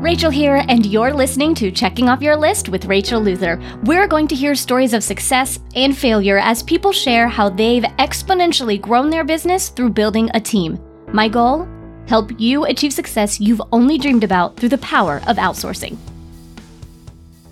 Rachel here, and you're listening to Checking Off Your List with Rachel Luther. We're going to hear stories of success and failure as people share how they've exponentially grown their business through building a team. My goal? Help you achieve success you've only dreamed about through the power of outsourcing.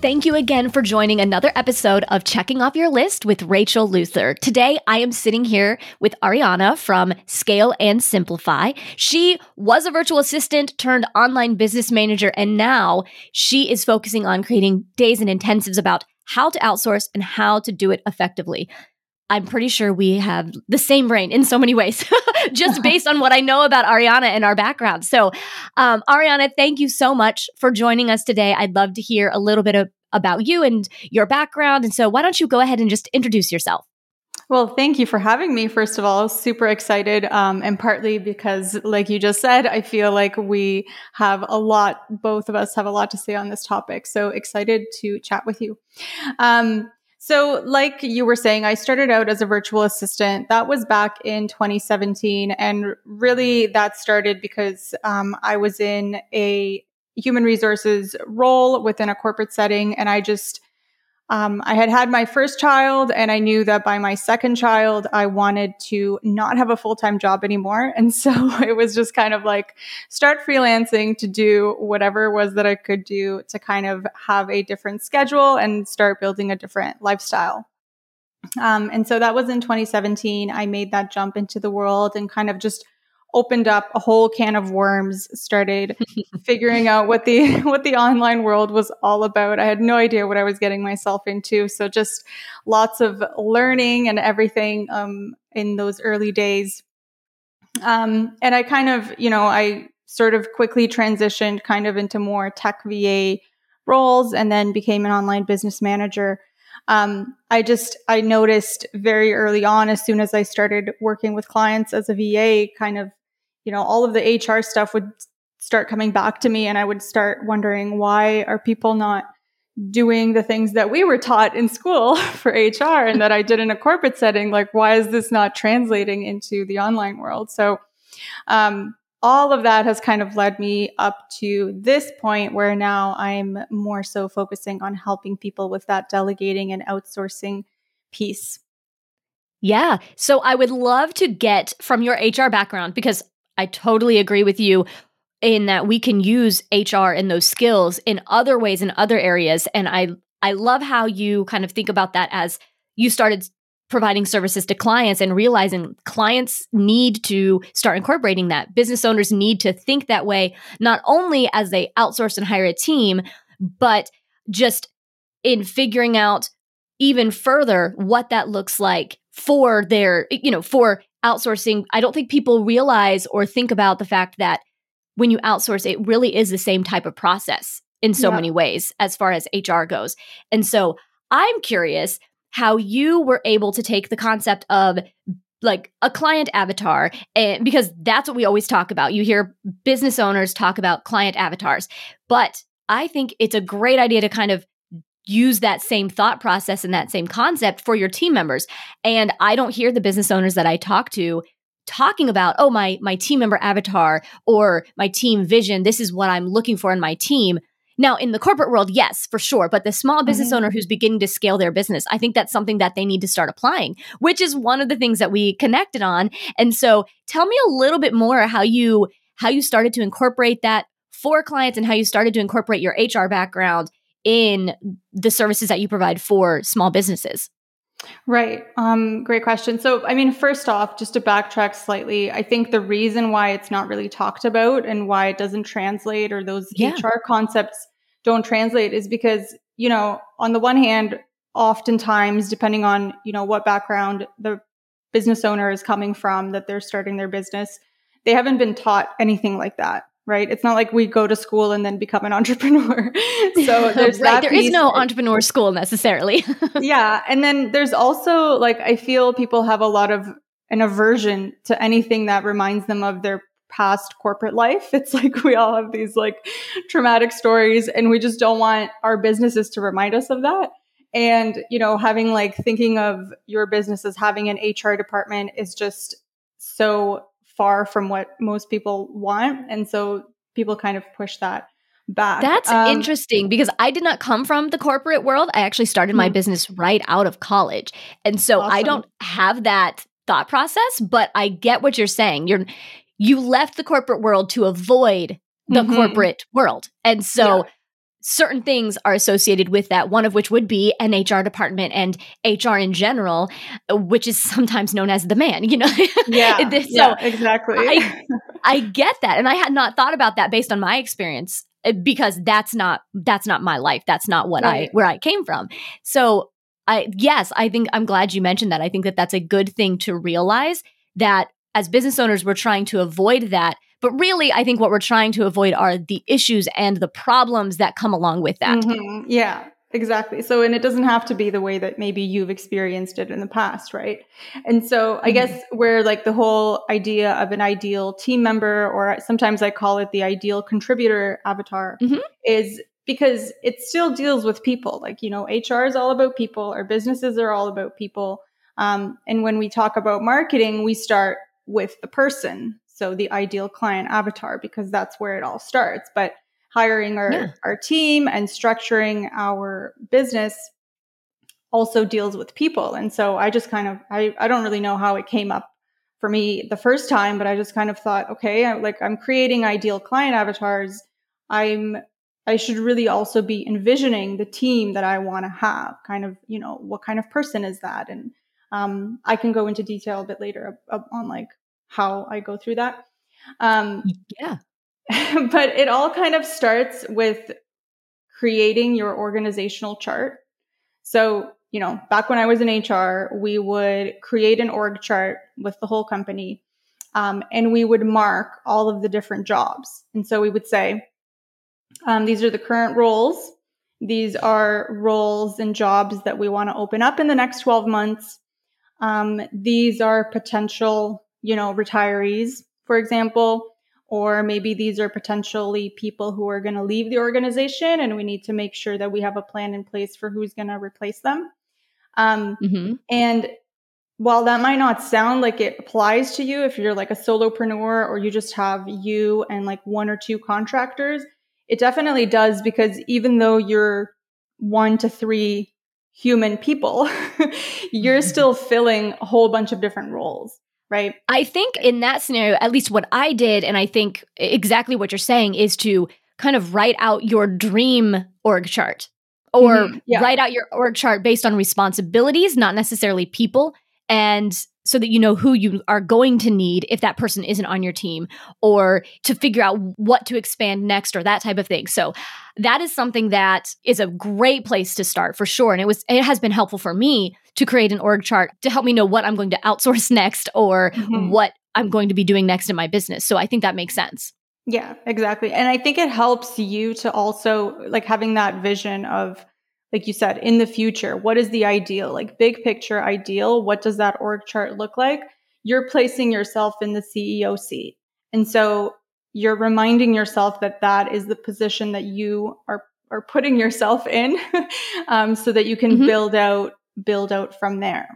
Thank you again for joining another episode of Checking Off Your List with Rachel Luther. Today, I am sitting here with Ariana from Scale and Simplify. She was a virtual assistant turned online business manager, and now she is focusing on creating days and intensives about how to outsource and how to do it effectively. I'm pretty sure we have the same brain in so many ways, just based on what I know about Ariana and our background. So, um, Ariana, thank you so much for joining us today. I'd love to hear a little bit of, about you and your background. And so, why don't you go ahead and just introduce yourself? Well, thank you for having me. First of all, super excited, um, and partly because, like you just said, I feel like we have a lot. Both of us have a lot to say on this topic. So excited to chat with you. Um, so, like you were saying, I started out as a virtual assistant. That was back in 2017. And really, that started because um, I was in a human resources role within a corporate setting. And I just um, I had had my first child, and I knew that by my second child, I wanted to not have a full time job anymore. And so it was just kind of like start freelancing to do whatever it was that I could do to kind of have a different schedule and start building a different lifestyle. Um, and so that was in 2017. I made that jump into the world and kind of just opened up a whole can of worms started figuring out what the what the online world was all about. I had no idea what i was getting myself into. So just lots of learning and everything um, in those early days. Um, and i kind of you know i sort of quickly transitioned kind of into more tech va roles and then became an online business manager. Um, I just I noticed very early on, as soon as I started working with clients as a VA, kind of you know, all of the HR stuff would start coming back to me and I would start wondering why are people not doing the things that we were taught in school for HR and that I did in a corporate setting. Like, why is this not translating into the online world? So, um, all of that has kind of led me up to this point where now I'm more so focusing on helping people with that delegating and outsourcing piece. Yeah. So I would love to get from your HR background because I totally agree with you in that we can use HR and those skills in other ways in other areas and I I love how you kind of think about that as you started providing services to clients and realizing clients need to start incorporating that. Business owners need to think that way, not only as they outsource and hire a team, but just in figuring out even further what that looks like for their, you know, for outsourcing, I don't think people realize or think about the fact that when you outsource, it really is the same type of process in so yeah. many ways as far as HR goes. And so I'm curious how you were able to take the concept of like a client avatar and because that's what we always talk about. You hear business owners talk about client avatars, but I think it's a great idea to kind of use that same thought process and that same concept for your team members. And I don't hear the business owners that I talk to talking about, oh, my my team member avatar or my team vision, this is what I'm looking for in my team. Now, in the corporate world, yes, for sure. But the small business mm-hmm. owner who's beginning to scale their business, I think that's something that they need to start applying, which is one of the things that we connected on. And so tell me a little bit more how you how you started to incorporate that for clients and how you started to incorporate your HR background in the services that you provide for small businesses? Right. Um, great question. So, I mean, first off, just to backtrack slightly, I think the reason why it's not really talked about and why it doesn't translate or those yeah. HR concepts don't translate is because, you know, on the one hand, oftentimes, depending on, you know, what background the business owner is coming from that they're starting their business, they haven't been taught anything like that right? It's not like we go to school and then become an entrepreneur. so there's right. There is no entrepreneur school necessarily. yeah. And then there's also like, I feel people have a lot of an aversion to anything that reminds them of their past corporate life. It's like we all have these like traumatic stories and we just don't want our businesses to remind us of that. And, you know, having like thinking of your business as having an HR department is just so far from what most people want. And so people kind of push that. back. That's um, interesting because I did not come from the corporate world. I actually started my hmm. business right out of college. And so awesome. I don't have that thought process, but I get what you're saying. You're you left the corporate world to avoid the mm-hmm. corporate world. And so yeah. Certain things are associated with that, one of which would be an HR department and HR in general, which is sometimes known as the man, you know? Yeah. so yeah, exactly. I, I get that. And I had not thought about that based on my experience eh, because that's not that's not my life. That's not what right. I where I came from. So I yes, I think I'm glad you mentioned that. I think that that's a good thing to realize that as business owners we're trying to avoid that. But really, I think what we're trying to avoid are the issues and the problems that come along with that. Mm-hmm. Yeah, exactly. So, and it doesn't have to be the way that maybe you've experienced it in the past, right? And so, I mm-hmm. guess where like the whole idea of an ideal team member, or sometimes I call it the ideal contributor avatar, mm-hmm. is because it still deals with people. Like, you know, HR is all about people, our businesses are all about people. Um, and when we talk about marketing, we start with the person. So the ideal client avatar, because that's where it all starts. But hiring our, yeah. our team and structuring our business also deals with people. And so I just kind of, I, I don't really know how it came up for me the first time, but I just kind of thought, okay, I, like I'm creating ideal client avatars. I'm I should really also be envisioning the team that I want to have. Kind of, you know, what kind of person is that? And um, I can go into detail a bit later on like how I go through that. Um, yeah. but it all kind of starts with creating your organizational chart. So, you know, back when I was in HR, we would create an org chart with the whole company um, and we would mark all of the different jobs. And so we would say, um, these are the current roles. These are roles and jobs that we want to open up in the next 12 months. Um, these are potential, you know, retirees, for example, or maybe these are potentially people who are going to leave the organization and we need to make sure that we have a plan in place for who's going to replace them. Um, mm-hmm. And while that might not sound like it applies to you if you're like a solopreneur or you just have you and like one or two contractors, it definitely does because even though you're one to three human people, you're mm-hmm. still filling a whole bunch of different roles. Right. I think in that scenario, at least what I did, and I think exactly what you're saying is to kind of write out your dream org chart or mm-hmm. yeah. write out your org chart based on responsibilities, not necessarily people. And so that you know who you are going to need if that person isn't on your team or to figure out what to expand next or that type of thing. So that is something that is a great place to start for sure and it was it has been helpful for me to create an org chart to help me know what I'm going to outsource next or mm-hmm. what I'm going to be doing next in my business. So I think that makes sense. Yeah, exactly. And I think it helps you to also like having that vision of like you said, in the future, what is the ideal, like big picture ideal? What does that org chart look like? You're placing yourself in the CEO seat. And so you're reminding yourself that that is the position that you are, are putting yourself in um, so that you can mm-hmm. build out, build out from there.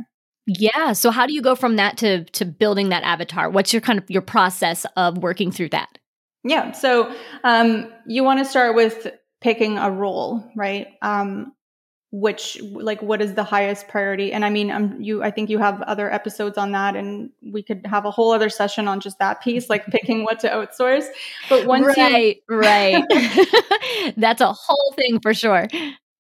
Yeah. So how do you go from that to to building that avatar? What's your kind of your process of working through that? Yeah. So um, you want to start with picking a role, right? Um, which like what is the highest priority and i mean um, you i think you have other episodes on that and we could have a whole other session on just that piece like picking what to outsource but once right you- right that's a whole thing for sure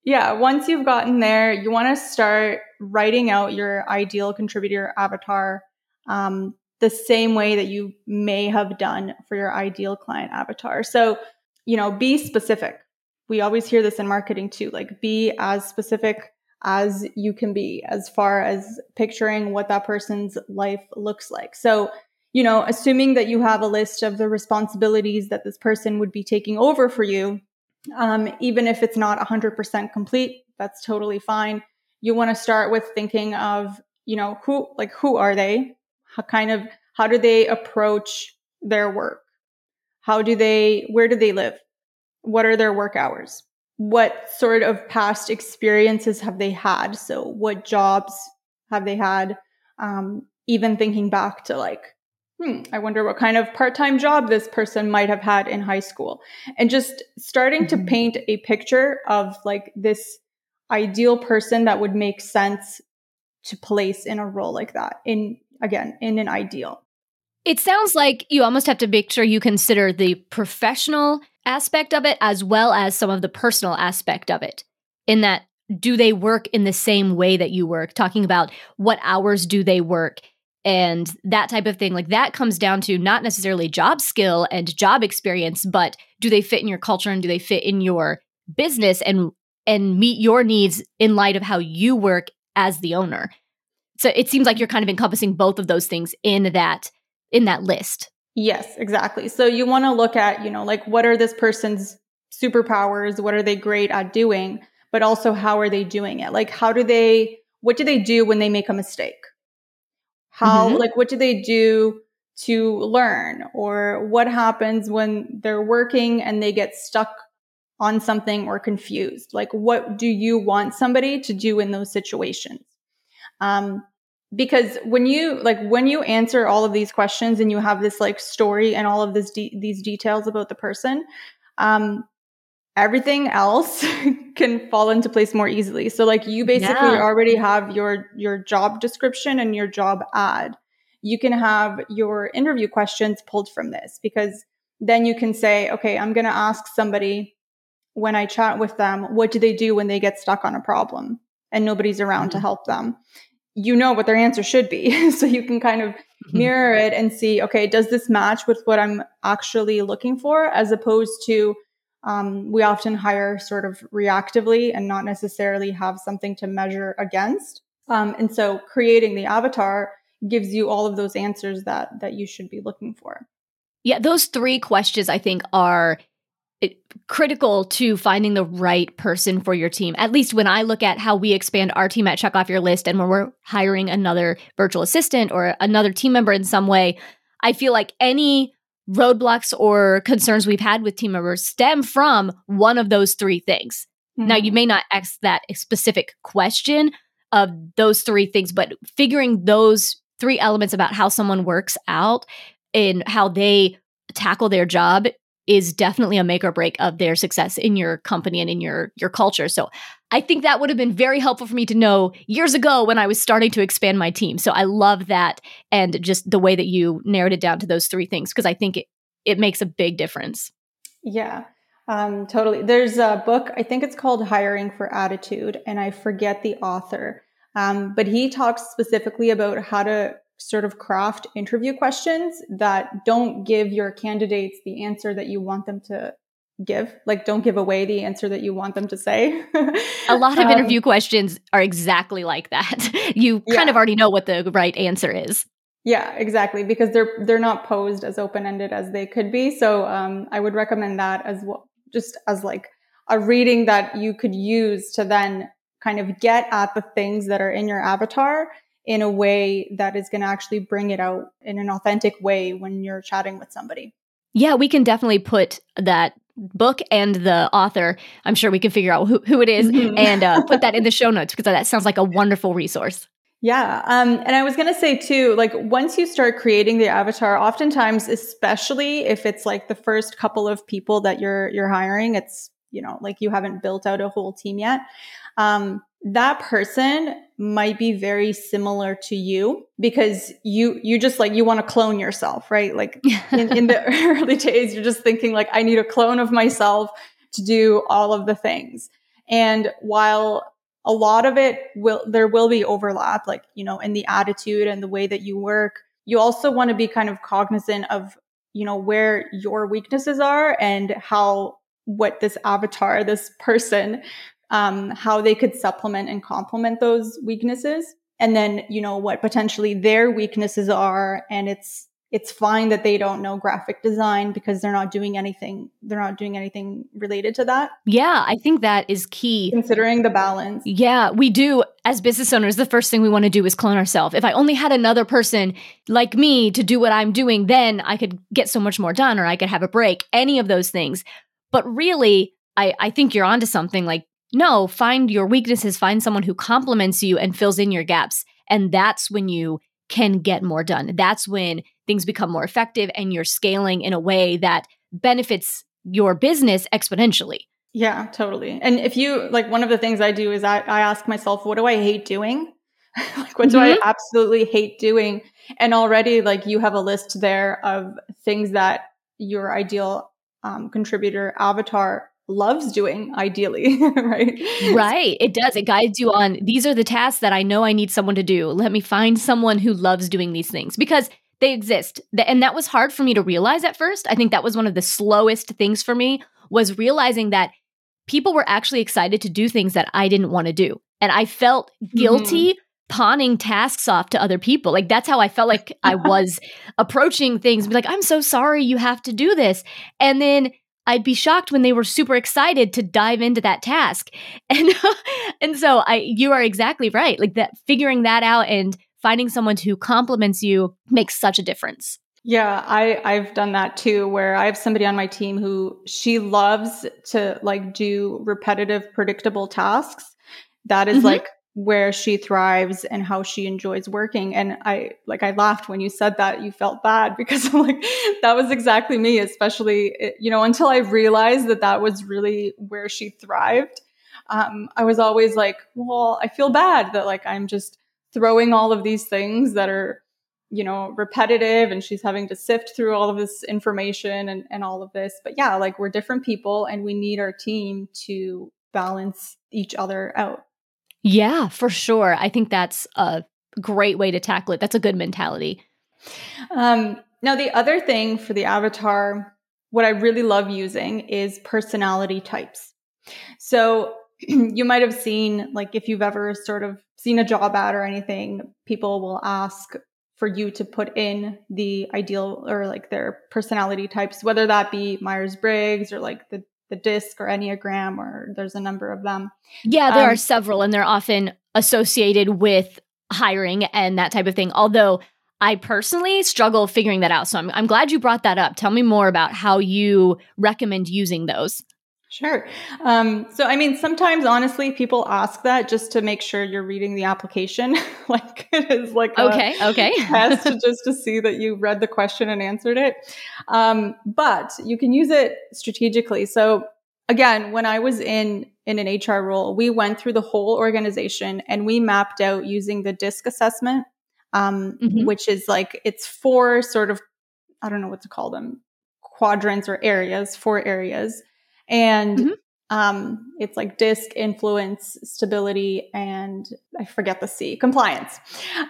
yeah once you've gotten there you want to start writing out your ideal contributor avatar um, the same way that you may have done for your ideal client avatar. So you know be specific. We always hear this in marketing too like be as specific as you can be as far as picturing what that person's life looks like. So you know assuming that you have a list of the responsibilities that this person would be taking over for you um, even if it's not 100% complete that's totally fine you want to start with thinking of you know who like who are they how kind of how do they approach their work how do they where do they live what are their work hours? What sort of past experiences have they had? So, what jobs have they had? Um, even thinking back to like hmm, I wonder what kind of part time job this person might have had in high school. And just starting mm-hmm. to paint a picture of like this ideal person that would make sense to place in a role like that, in again, in an ideal. It sounds like you almost have to make sure you consider the professional aspect of it as well as some of the personal aspect of it. In that, do they work in the same way that you work? Talking about what hours do they work? And that type of thing like that comes down to not necessarily job skill and job experience but do they fit in your culture and do they fit in your business and and meet your needs in light of how you work as the owner? So it seems like you're kind of encompassing both of those things in that in that list. Yes exactly. So you want to look at you know like what are this person's superpowers? What are they great at doing? But also how are they doing it? Like how do they what do they do when they make a mistake how, mm-hmm. like, what do they do to learn? Or what happens when they're working and they get stuck on something or confused? Like, what do you want somebody to do in those situations? Um, because when you like when you answer all of these questions and you have this like story and all of this de- these details about the person um everything else can fall into place more easily. So like you basically yeah. already have your your job description and your job ad. You can have your interview questions pulled from this because then you can say, okay, I'm going to ask somebody when I chat with them, what do they do when they get stuck on a problem and nobody's around mm-hmm. to help them? You know what their answer should be. so you can kind of mm-hmm. mirror it and see, okay, does this match with what I'm actually looking for as opposed to um, we often hire sort of reactively and not necessarily have something to measure against. Um, and so creating the avatar gives you all of those answers that that you should be looking for. Yeah, those three questions I think are eh, critical to finding the right person for your team. At least when I look at how we expand our team at Check Off Your List and when we're hiring another virtual assistant or another team member in some way, I feel like any roadblocks or concerns we've had with team members stem from one of those three things. Mm-hmm. Now, you may not ask that specific question of those three things, but figuring those three elements about how someone works out and how they tackle their job is definitely a make or break of their success in your company and in your your culture. So I think that would have been very helpful for me to know years ago when I was starting to expand my team. So I love that and just the way that you narrowed it down to those three things because I think it, it makes a big difference. Yeah. Um, totally. There's a book, I think it's called Hiring for Attitude, and I forget the author. Um, but he talks specifically about how to sort of craft interview questions that don't give your candidates the answer that you want them to give. Like, don't give away the answer that you want them to say. a lot of um, interview questions are exactly like that. You yeah. kind of already know what the right answer is. Yeah, exactly, because they're they're not posed as open ended as they could be. So um, I would recommend that as well, just as like a reading that you could use to then kind of get at the things that are in your avatar in a way that is going to actually bring it out in an authentic way when you're chatting with somebody. Yeah, we can definitely put that book and the author. I'm sure we can figure out who, who it is mm-hmm. and uh, put that in the show notes because that sounds like a wonderful resource. Yeah. Um, and I was going to say too, like once you start creating the avatar, oftentimes, especially if it's like the first couple of people that you're, you're hiring, it's, you know, like you haven't built out a whole team yet. Um, that person might be very similar to you because you you just like you want to clone yourself right? Like in, in the early days you're just thinking like i need a clone of myself to do all of the things. And while a lot of it will there will be overlap like you know in the attitude and the way that you work you also want to be kind of cognizant of you know where your weaknesses are and how what this avatar this person um, how they could supplement and complement those weaknesses. And then you know what potentially their weaknesses are. And it's it's fine that they don't know graphic design because they're not doing anything they're not doing anything related to that. Yeah i think that is key. Considering the balance. Yeah we do. As business owners the first thing we want to do is clone ourselves. If i only had another person like me to do what i'm doing then i could get so much more done or i could have a break any of those things. But really i i think you're onto something like no, find your weaknesses, find someone who complements you and fills in your gaps. And that's when you can get more done. That's when things become more effective and you're scaling in a way that benefits your business exponentially. Yeah, totally. And if you like, one of the things I do is I, I ask myself, what do I hate doing? like, what do mm-hmm. I absolutely hate doing? And already, like, you have a list there of things that your ideal um, contributor avatar loves doing ideally right right it does it guides you on these are the tasks that i know i need someone to do let me find someone who loves doing these things because they exist and that was hard for me to realize at first i think that was one of the slowest things for me was realizing that people were actually excited to do things that i didn't want to do and i felt guilty mm-hmm pawning tasks off to other people. Like that's how I felt like I was approaching things. Be like, I'm so sorry you have to do this. And then I'd be shocked when they were super excited to dive into that task. And and so I you are exactly right. Like that figuring that out and finding someone who compliments you makes such a difference. Yeah, I I've done that too where I have somebody on my team who she loves to like do repetitive predictable tasks. That is mm-hmm. like where she thrives and how she enjoys working. And I like I laughed when you said that you felt bad because I'm like that was exactly me, especially you know until I realized that that was really where she thrived. Um, I was always like, well, I feel bad that like I'm just throwing all of these things that are you know repetitive and she's having to sift through all of this information and, and all of this but yeah like we're different people and we need our team to balance each other out yeah, for sure. I think that's a great way to tackle it. That's a good mentality. Um, now, the other thing for the avatar, what I really love using is personality types. So you might have seen, like, if you've ever sort of seen a job ad or anything, people will ask for you to put in the ideal or like their personality types, whether that be Myers Briggs or like the the disc or enneagram or there's a number of them. Yeah there um, are several and they're often associated with hiring and that type of thing although i personally struggle figuring that out so i'm, I'm glad you brought that up. Tell me more about how you recommend using those Sure. Um, so, I mean, sometimes honestly, people ask that just to make sure you're reading the application. like it is like okay, okay, test just to see that you read the question and answered it. Um, but you can use it strategically. So, again, when I was in in an HR role, we went through the whole organization and we mapped out using the DISC assessment, um, mm-hmm. which is like it's four sort of I don't know what to call them quadrants or areas, four areas and mm-hmm. um, it's like disc influence, stability, and I forget the C, compliance.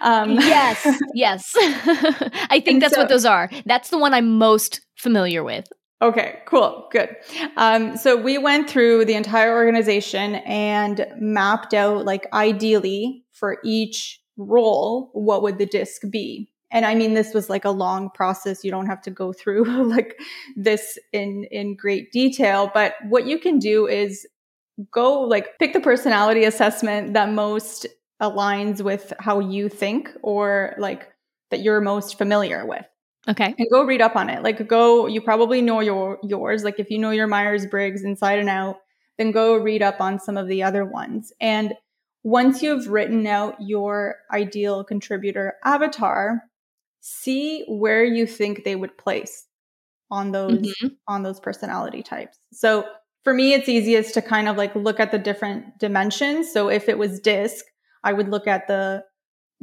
Um, yes, yes. I think that's so, what those are. That's the one I'm most familiar with. Okay, cool, good. Um, so we went through the entire organization and mapped out, like, ideally for each role, what would the disc be? And i mean this was like a long process. You don't have to go through like this in in great detail but what you can do is go like pick the personality assessment that most aligns with how you think or like that you're most familiar with. Okay. And go read up on it. Like go you probably know your yours. Like if you know your myers-briggs inside and out then go read up on some of the other ones. And once you've written out your ideal contributor avatar see where you think they would place on those mm-hmm. on those personality types. So for me it's easiest to kind of like look at the different dimensions. So if it was disc, I would look at the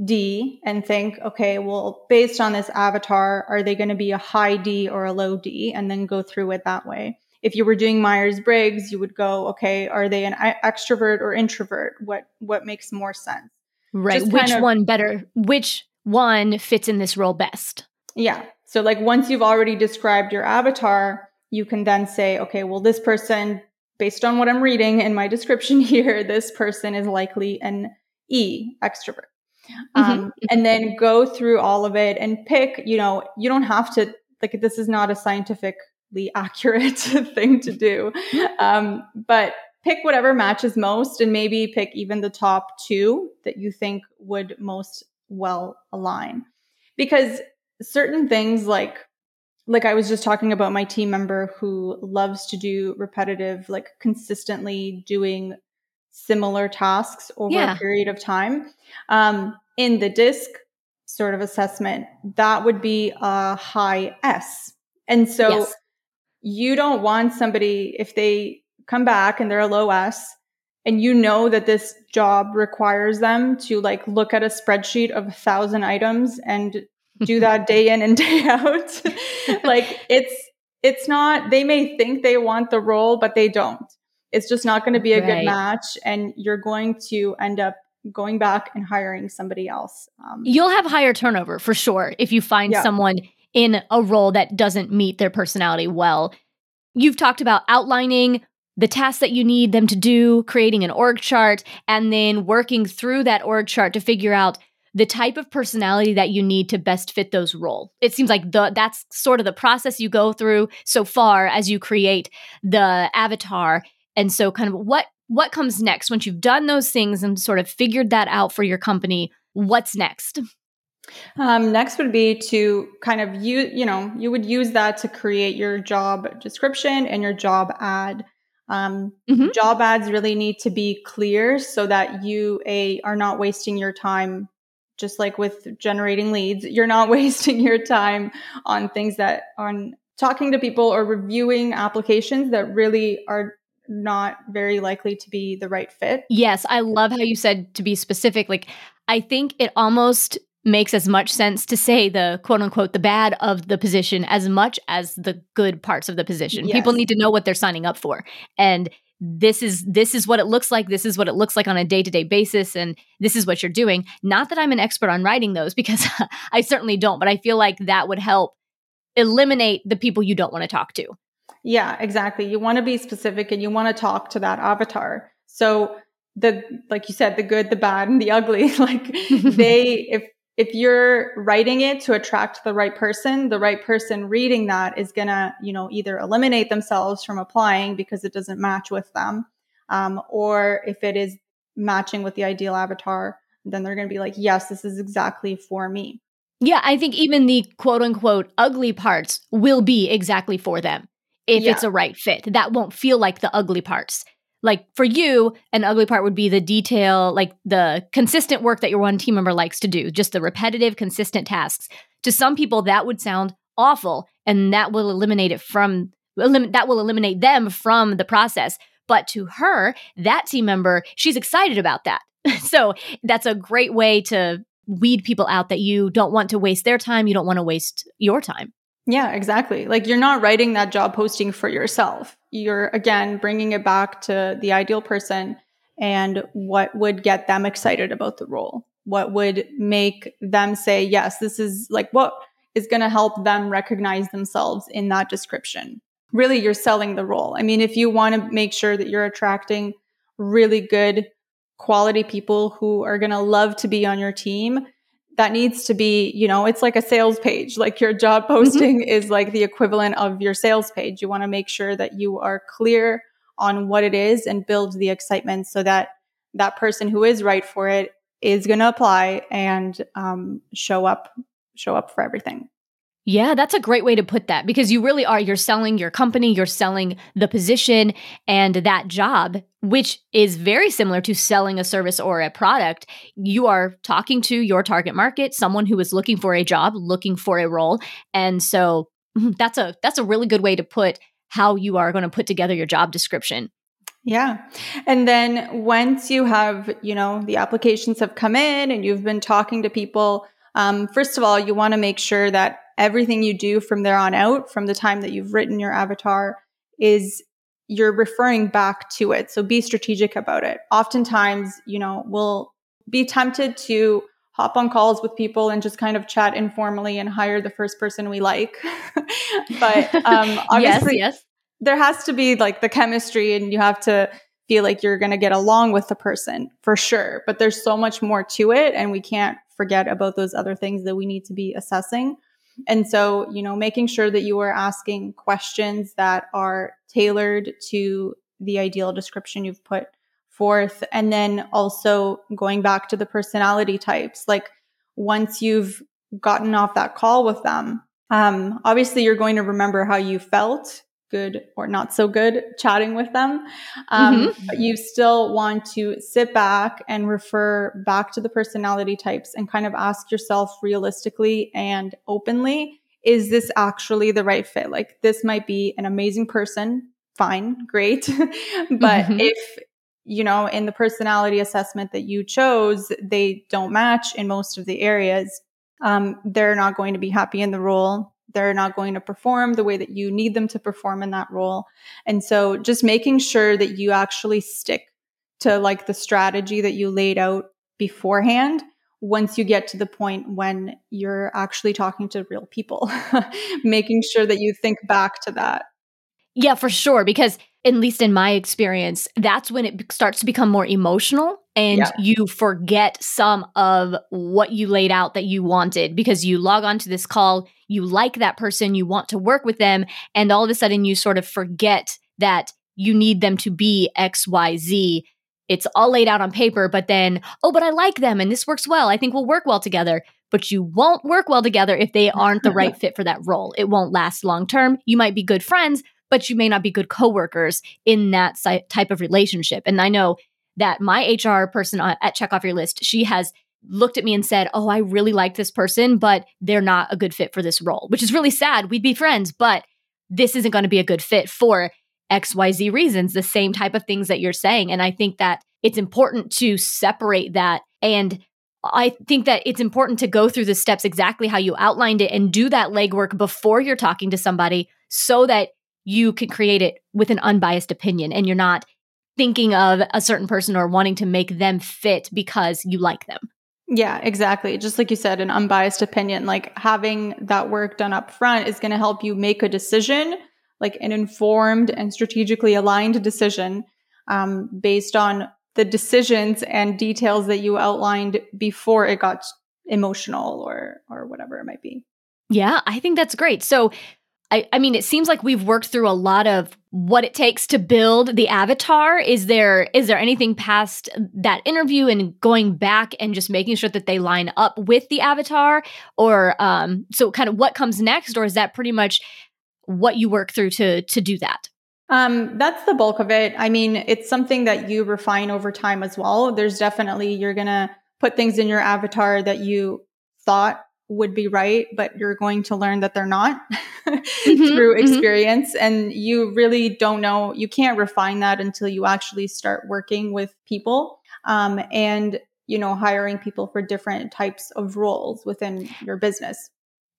D and think, okay, well, based on this avatar, are they going to be a high D or a low D? And then go through it that way. If you were doing Myers Briggs, you would go, okay, are they an extrovert or introvert? What what makes more sense? Right. which of, one better? Which one fits in this role best. Yeah. So, like, once you've already described your avatar, you can then say, okay, well, this person, based on what I'm reading in my description here, this person is likely an E extrovert. Mm-hmm. Um, and then go through all of it and pick, you know, you don't have to, like, this is not a scientifically accurate thing to do. Um, but pick whatever matches most and maybe pick even the top two that you think would most well align because certain things like like I was just talking about my team member who loves to do repetitive, like consistently doing similar tasks over yeah. a period of time. Um, in the disc sort of assessment, that would be a high S. And so yes. you don't want somebody, if they come back and they're a low S, and you know that this job requires them to like look at a spreadsheet of a thousand items and do that day in and day out. like it's, it's not, they may think they want the role, but they don't. It's just not going to be a right. good match. And you're going to end up going back and hiring somebody else. Um, You'll have higher turnover for sure if you find yeah. someone in a role that doesn't meet their personality well. You've talked about outlining the tasks that you need them to do, creating an org chart, and then working through that org chart to figure out the type of personality that you need to best fit those roles. It seems like the that's sort of the process you go through so far as you create the avatar. And so kind of what what comes next once you've done those things and sort of figured that out for your company? What's next? Um, next would be to kind of use, you know, you would use that to create your job description and your job ad. Um, mm-hmm. Job ads really need to be clear so that you a are not wasting your time. Just like with generating leads, you're not wasting your time on things that on talking to people or reviewing applications that really are not very likely to be the right fit. Yes, I love how you said to be specific. Like, I think it almost makes as much sense to say the quote unquote the bad of the position as much as the good parts of the position. Yes. People need to know what they're signing up for. And this is this is what it looks like this is what it looks like on a day-to-day basis and this is what you're doing not that i'm an expert on writing those because i certainly don't but i feel like that would help eliminate the people you don't want to talk to yeah, exactly. You want to be specific and you want to talk to that avatar. So the like you said, the good, the bad, and the ugly, like they if if you're writing it to attract the right person, the right person reading that is gonna, you know, either eliminate themselves from applying because it doesn't match with them, um, or if it is matching with the ideal avatar, then they're gonna be like, yes, this is exactly for me. Yeah, I think even the quote unquote ugly parts will be exactly for them if yeah. it's a right fit. That won't feel like the ugly parts. Like for you, an ugly part would be the detail, like the consistent work that your one team member likes to do, just the repetitive, consistent tasks. To some people, that would sound awful, and that will eliminate it from elim- that will eliminate them from the process. But to her, that team member, she's excited about that. so that's a great way to weed people out that you don't want to waste their time. You don't want to waste your time. Yeah, exactly. Like you're not writing that job posting for yourself. You're again bringing it back to the ideal person and what would get them excited about the role. What would make them say, yes, this is like what is going to help them recognize themselves in that description. Really, you're selling the role. I mean, if you want to make sure that you're attracting really good quality people who are going to love to be on your team, that needs to be, you know, it's like a sales page. Like your job mm-hmm. posting mm-hmm. is like the equivalent of your sales page. You want to make sure that you are clear on what it is and build the excitement so that that person who is right for it is going to apply and um, show up, show up for everything. Yeah, that's a great way to put that because you really are. You're selling your company, you're selling the position and that job, which is very similar to selling a service or a product. You are talking to your target market, someone who is looking for a job, looking for a role. And so mm-hmm, that's a that's a really good way to put how you are going to put together your job description. Yeah. And then once you have, you know, the applications have come in and you've been talking to people, um, first of all, you want to make sure that everything you do from there on out, from the time that you've written your avatar, is you're referring back to it. So be strategic about it. Oftentimes, you know, we'll be tempted to hop on calls with people and just kind of chat informally and hire the first person we like. but um, obviously, yes, yes. there has to be like the chemistry and you have to feel like you're going to get along with the person for sure. But there's so much more to it. And we can't forget about those other things that we need to be assessing. And so, you know, making sure that you are asking questions that are tailored to the ideal description you've put forth. And then also going back to the personality types. Like once you've gotten off that call with them, um, obviously you're going to remember how you felt good or not so good chatting with them. Um, mm-hmm. But you still want to sit back and refer back to the personality types and kind of ask yourself realistically and openly, is this actually the right fit? Like this might be an amazing person. Fine, great. but mm-hmm. if you know, in the personality assessment that you chose, they don't match in most of the areas. Um, they're not going to be happy in the role they're not going to perform the way that you need them to perform in that role. And so just making sure that you actually stick to like the strategy that you laid out beforehand once you get to the point when you're actually talking to real people, making sure that you think back to that. Yeah, for sure. Because at least in my experience, that's when it starts to become more emotional and yeah. you forget some of what you laid out that you wanted because you log on to this call, you like that person, you want to work with them, and all of a sudden you sort of forget that you need them to be XYZ. It's all laid out on paper, but then, oh, but I like them and this works well. I think we'll work well together. But you won't work well together if they aren't the right fit for that role. It won't last long term. You might be good friends, but you may not be good coworkers in that type of relationship. And I know that my HR person uh, at Check Off Your List, she has looked at me and said, Oh, I really like this person, but they're not a good fit for this role, which is really sad. We'd be friends, but this isn't going to be a good fit for XYZ reasons, the same type of things that you're saying. And I think that it's important to separate that. And I think that it's important to go through the steps exactly how you outlined it and do that legwork before you're talking to somebody so that you can create it with an unbiased opinion and you're not thinking of a certain person or wanting to make them fit because you like them. Yeah, exactly. Just like you said, an unbiased opinion, like having that work done up front is going to help you make a decision, like an informed and strategically aligned decision um, based on the decisions and details that you outlined before it got emotional or or whatever it might be. Yeah, I think that's great. So I, I mean, it seems like we've worked through a lot of what it takes to build the avatar. Is there is there anything past that interview and going back and just making sure that they line up with the avatar, or um, so kind of what comes next, or is that pretty much what you work through to to do that? Um, that's the bulk of it. I mean, it's something that you refine over time as well. There's definitely you're gonna put things in your avatar that you thought would be right, but you're going to learn that they're not mm-hmm, through mm-hmm. experience. Mm-hmm. And you really don't know, you can't refine that until you actually start working with people um, and, you know, hiring people for different types of roles within your business.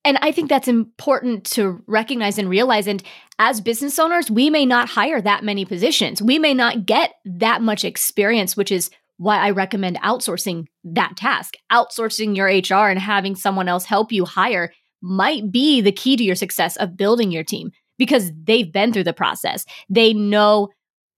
And I think that's important to recognize and realize. And as business owners, we may not hire that many positions. We may not get that much experience, which is why I recommend outsourcing that task. Outsourcing your HR and having someone else help you hire might be the key to your success of building your team because they've been through the process. They know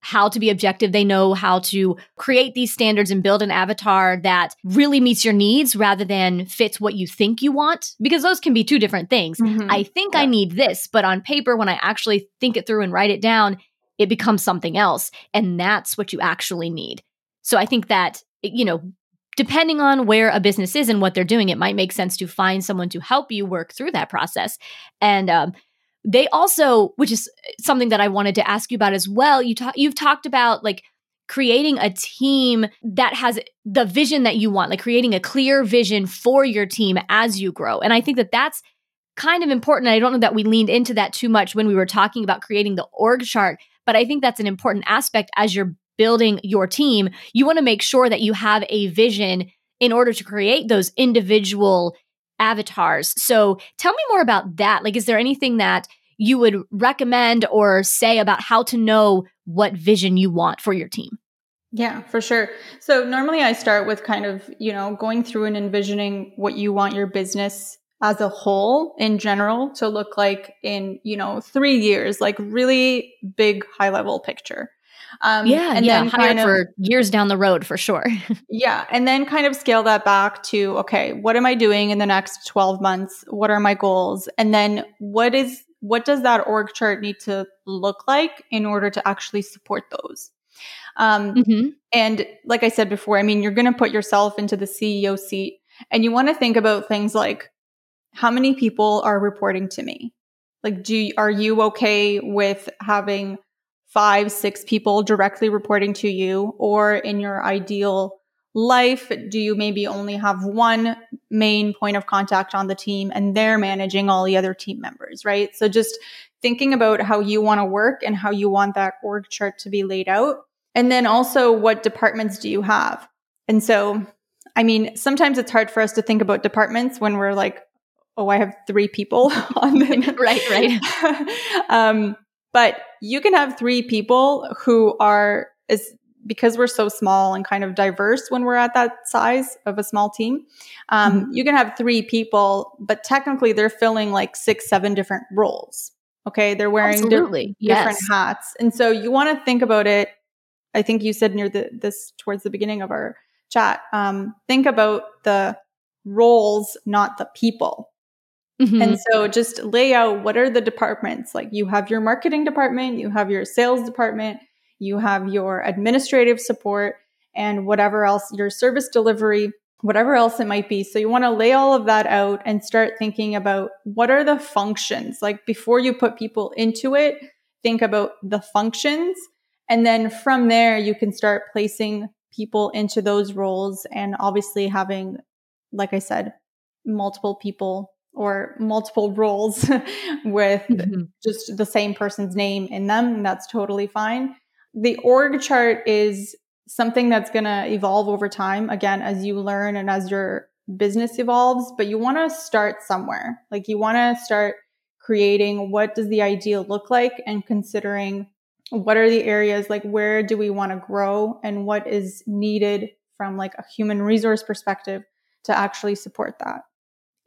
how to be objective. They know how to create these standards and build an avatar that really meets your needs rather than fits what you think you want, because those can be two different things. Mm-hmm. I think yeah. I need this, but on paper, when I actually think it through and write it down, it becomes something else. And that's what you actually need. So I think that, you know, depending on where a business is and what they're doing, it might make sense to find someone to help you work through that process. And um, they also, which is something that I wanted to ask you about as well. You talk, you've talked about like creating a team that has the vision that you want, like creating a clear vision for your team as you grow. And I think that that's kind of important. I don't know that we leaned into that too much when we were talking about creating the org chart, but I think that's an important aspect as you're building your team, you want to make sure that you have a vision in order to create those individual avatars. So tell me more about that. Like, is there anything that you would recommend or say about how to know what vision you want for your team? Yeah, for sure. So normally I start with kind of, you know, going through and envisioning what you want your business as a whole in general to look like in, you know, three years, like really big high level picture. Um, yeah, and yeah, then hired of, for years down the road for sure. yeah, and then kind of scale that back to okay, what am I doing in the next twelve months? What are my goals? And then what is what does that org chart need to look like in order to actually support those? Um, mm-hmm. And like I said before, I mean, you're going to put yourself into the CEO seat, and you want to think about things like how many people are reporting to me Like, do you, are you okay with having five, six people directly reporting to you? Or in your ideal life, do you maybe only have one main point of contact on the team and they're managing all the other team members, right? So just thinking about how you want to work and how you want that org chart to be laid out. And then also, what departments do you have? And so, I mean, sometimes it's hard for us to think about departments when we're like, oh, I have three people on the right, right. um, but you can have three people who are is because we're so small and kind of diverse when we're at that size of a small team. Um, mm-hmm. You can have three people, but technically they're filling like six, seven different roles. Okay, they're wearing di- different hats, and so you want to think about it. I think you said near the, this towards the beginning of our chat. Um, think about the roles, not the people. Mm-hmm. And so just lay out what are the departments. Like you have your marketing department, you have your sales department, you have your administrative support, and whatever else, your service delivery, whatever else it might be. So you want to lay all of that out and start thinking about what are the functions. Like before you put people into it, think about the functions. And then from there, you can start placing people into those roles and obviously having, like I said, multiple people or multiple roles with mm-hmm. just the same person's name in them. And that's totally fine. The org chart is something that's going to evolve over time, again, as you learn and as your business evolves, but you want to start somewhere. Like you want to start creating what does the ideal look like and considering what are the areas like where do we want to grow and what is needed from like a human resource perspective to actually support that.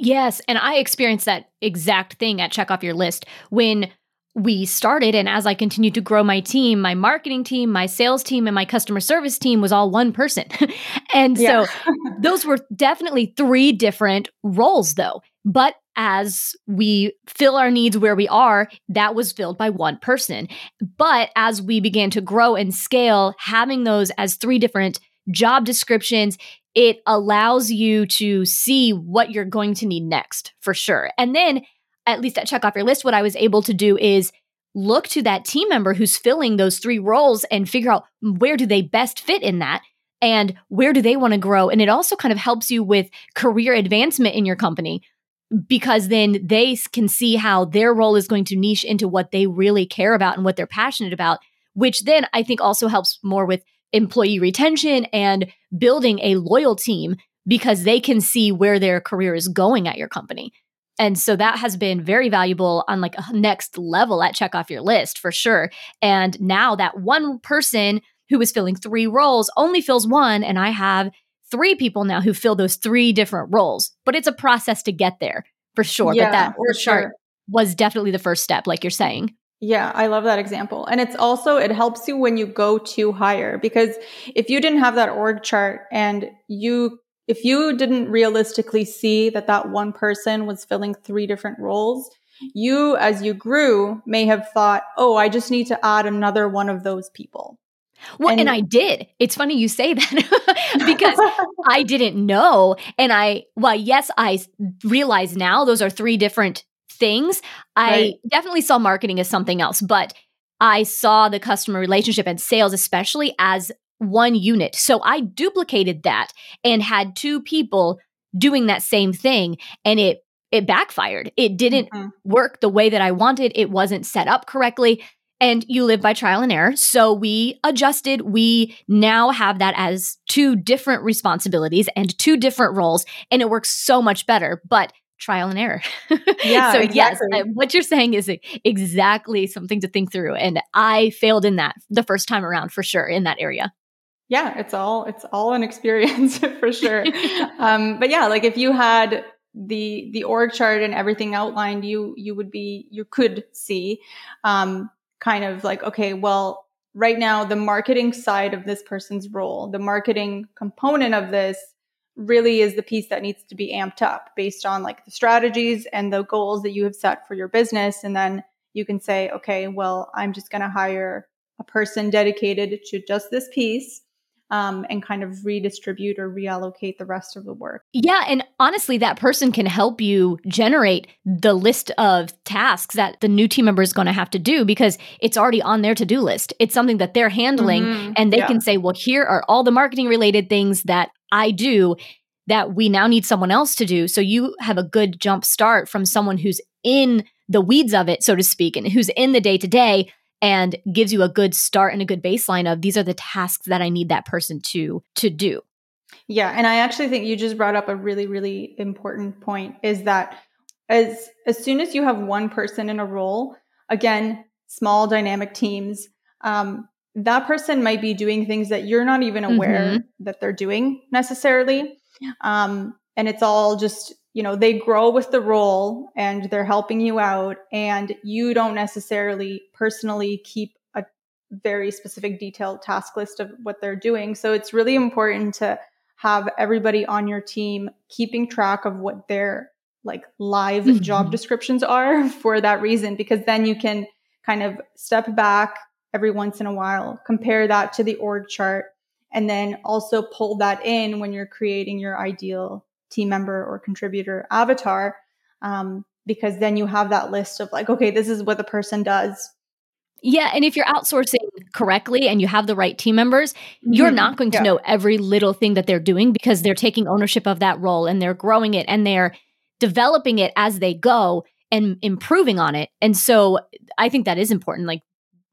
Yes, and I experienced that exact thing at check off your list when we started and as I continued to grow my team, my marketing team, my sales team and my customer service team was all one person. and so those were definitely three different roles though. But as we fill our needs where we are, that was filled by one person. But as we began to grow and scale, having those as three different job descriptions, it allows you to see what you're going to need next for sure. And then at least at check off your list, what I was able to do is look to that team member who's filling those three roles and figure out where do they best fit in that and where do they want to grow. And it also kind of helps you with career advancement in your company because then they can see how their role is going to niche into what they really care about and what they're passionate about, which then I think also helps more with employee retention and building a loyal team because they can see where their career is going at your company. And so that has been very valuable on like a next level at check off your list for sure. And now that one person who was filling three roles only fills one, and I have three people now who fill those three different roles. But it's a process to get there for sure. Yeah, but that org chart sure. was definitely the first step, like you're saying. Yeah, I love that example. And it's also, it helps you when you go to hire because if you didn't have that org chart and you if you didn't realistically see that that one person was filling three different roles, you, as you grew, may have thought, oh, I just need to add another one of those people. Well, and, and I did. It's funny you say that because I didn't know. And I, well, yes, I realize now those are three different things. Right. I definitely saw marketing as something else, but I saw the customer relationship and sales, especially as one unit. So I duplicated that and had two people doing that same thing and it it backfired. It didn't mm-hmm. work the way that I wanted. It wasn't set up correctly. And you live by trial and error. So we adjusted. We now have that as two different responsibilities and two different roles. And it works so much better. But trial and error. Yeah. so exactly. yes, what you're saying is exactly something to think through. And I failed in that the first time around for sure in that area yeah, it's all it's all an experience for sure. um, but yeah, like if you had the the org chart and everything outlined, you you would be you could see um, kind of like okay, well, right now the marketing side of this person's role, the marketing component of this really is the piece that needs to be amped up based on like the strategies and the goals that you have set for your business and then you can say okay well i'm just going to hire a person dedicated to just this piece um, and kind of redistribute or reallocate the rest of the work. Yeah. And honestly, that person can help you generate the list of tasks that the new team member is going to have to do because it's already on their to do list. It's something that they're handling. Mm-hmm. And they yeah. can say, well, here are all the marketing related things that I do that we now need someone else to do. So you have a good jump start from someone who's in the weeds of it, so to speak, and who's in the day to day and gives you a good start and a good baseline of these are the tasks that I need that person to to do. Yeah, and I actually think you just brought up a really really important point is that as as soon as you have one person in a role, again, small dynamic teams, um, that person might be doing things that you're not even aware mm-hmm. that they're doing necessarily. Um, and it's all just you know, they grow with the role and they're helping you out and you don't necessarily personally keep a very specific detailed task list of what they're doing. So it's really important to have everybody on your team keeping track of what their like live mm-hmm. job descriptions are for that reason because then you can kind of step back every once in a while, compare that to the org chart and then also pull that in when you're creating your ideal team member or contributor avatar. Um, because then you have that list of like, okay, this is what the person does. Yeah. And if you're outsourcing correctly and you have the right team members, mm-hmm. you're not going to yeah. know every little thing that they're doing because they're taking ownership of that role and they're growing it and they're developing it as they go and improving on it. And so I think that is important. Like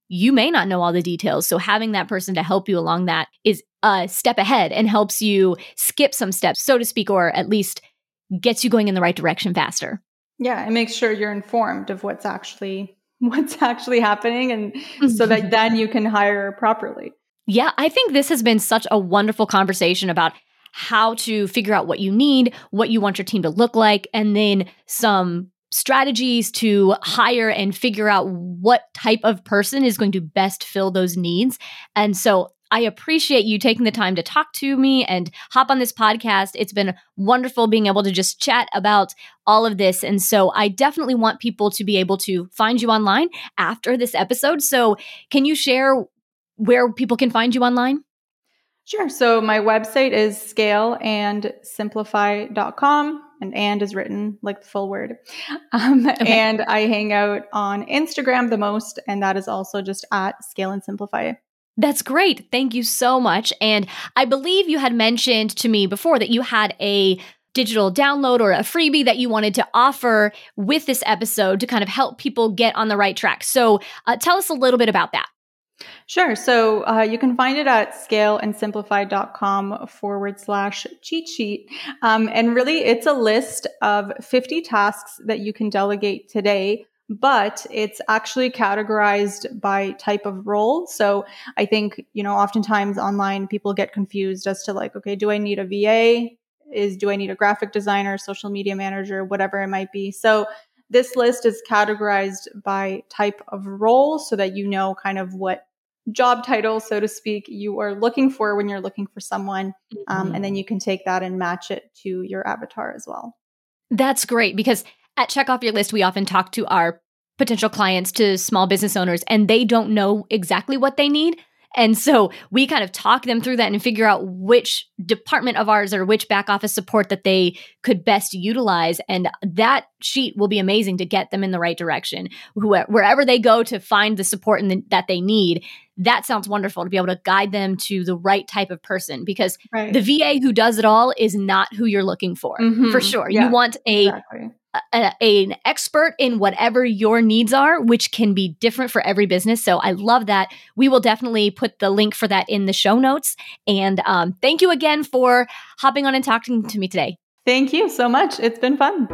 you may not know all the details. So having that person to help you along that is a step ahead and helps you skip some steps, so to speak, or at least gets you going in the right direction faster. Yeah, and makes sure you're informed of what's actually what's actually happening and so that mm-hmm. then you can hire properly. Yeah, I think this has been such a wonderful conversation about how to figure out what you need, what you want your team to look like, and then some strategies to hire and figure out what type of person is going to best fill those needs. And so I appreciate you taking the time to talk to me and hop on this podcast. It's been wonderful being able to just chat about all of this. And so I definitely want people to be able to find you online after this episode. So can you share where people can find you online? Sure. So my website is scaleandsimplify.com and and is written like the full word. Um, okay. And I hang out on Instagram the most, and that is also just at Scale and Simplify. That's great. Thank you so much. And I believe you had mentioned to me before that you had a digital download or a freebie that you wanted to offer with this episode to kind of help people get on the right track. So uh, tell us a little bit about that. Sure. So uh, you can find it at scaleandsimplify.com forward slash cheat sheet. Um, and really, it's a list of 50 tasks that you can delegate today, but it's actually categorized by type of role. So I think, you know, oftentimes online people get confused as to like, okay, do I need a VA? Is do I need a graphic designer, social media manager, whatever it might be? So this list is categorized by type of role so that you know kind of what job title, so to speak, you are looking for when you're looking for someone. Um, mm-hmm. and then you can take that and match it to your avatar as well. That's great because at Check Off Your List, we often talk to our potential clients, to small business owners, and they don't know exactly what they need. And so we kind of talk them through that and figure out which department of ours or which back office support that they could best utilize. And that sheet will be amazing to get them in the right direction. Wherever they go to find the support the, that they need, that sounds wonderful to be able to guide them to the right type of person because right. the VA who does it all is not who you're looking for, mm-hmm. for sure. Yeah, you want a exactly a, an expert in whatever your needs are, which can be different for every business. So I love that. We will definitely put the link for that in the show notes. And um, thank you again for hopping on and talking to me today. Thank you so much. It's been fun.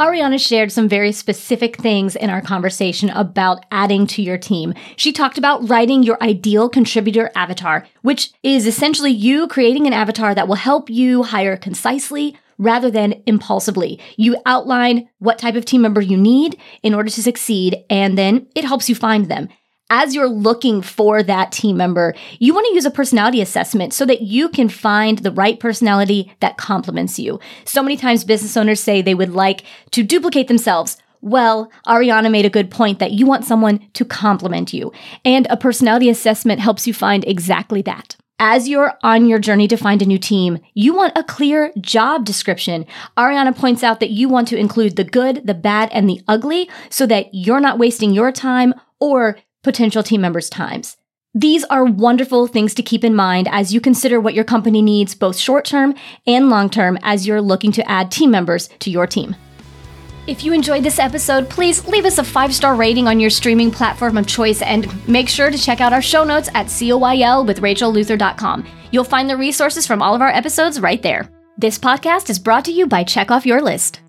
Ariana shared some very specific things in our conversation about adding to your team. She talked about writing your ideal contributor avatar, which is essentially you creating an avatar that will help you hire concisely, rather than impulsively. You outline what type of team member you need in order to succeed, and then it helps you find them. As you're looking for that team member, you want to use a personality assessment so that you can find the right personality that complements you. So many times business owners say they would like to duplicate themselves Well, Ariana made a good point that you want someone to complement you, and a personality assessment helps you find exactly that. As you're on your journey to find a new team, you want a clear job description. Ariana points out that you want to include the good, the bad, and the ugly so that you're not wasting your time or potential team members' times. These are wonderful things to keep in mind as you consider what your company needs, both short term and long term, as you're looking to add team members to your team. If you enjoyed this episode, please leave us a five star rating on your streaming platform of choice and make sure to check out our show notes at coylwithrachelluther.com. You'll find the resources from all of our episodes right there. This podcast is brought to you by Check Off Your List.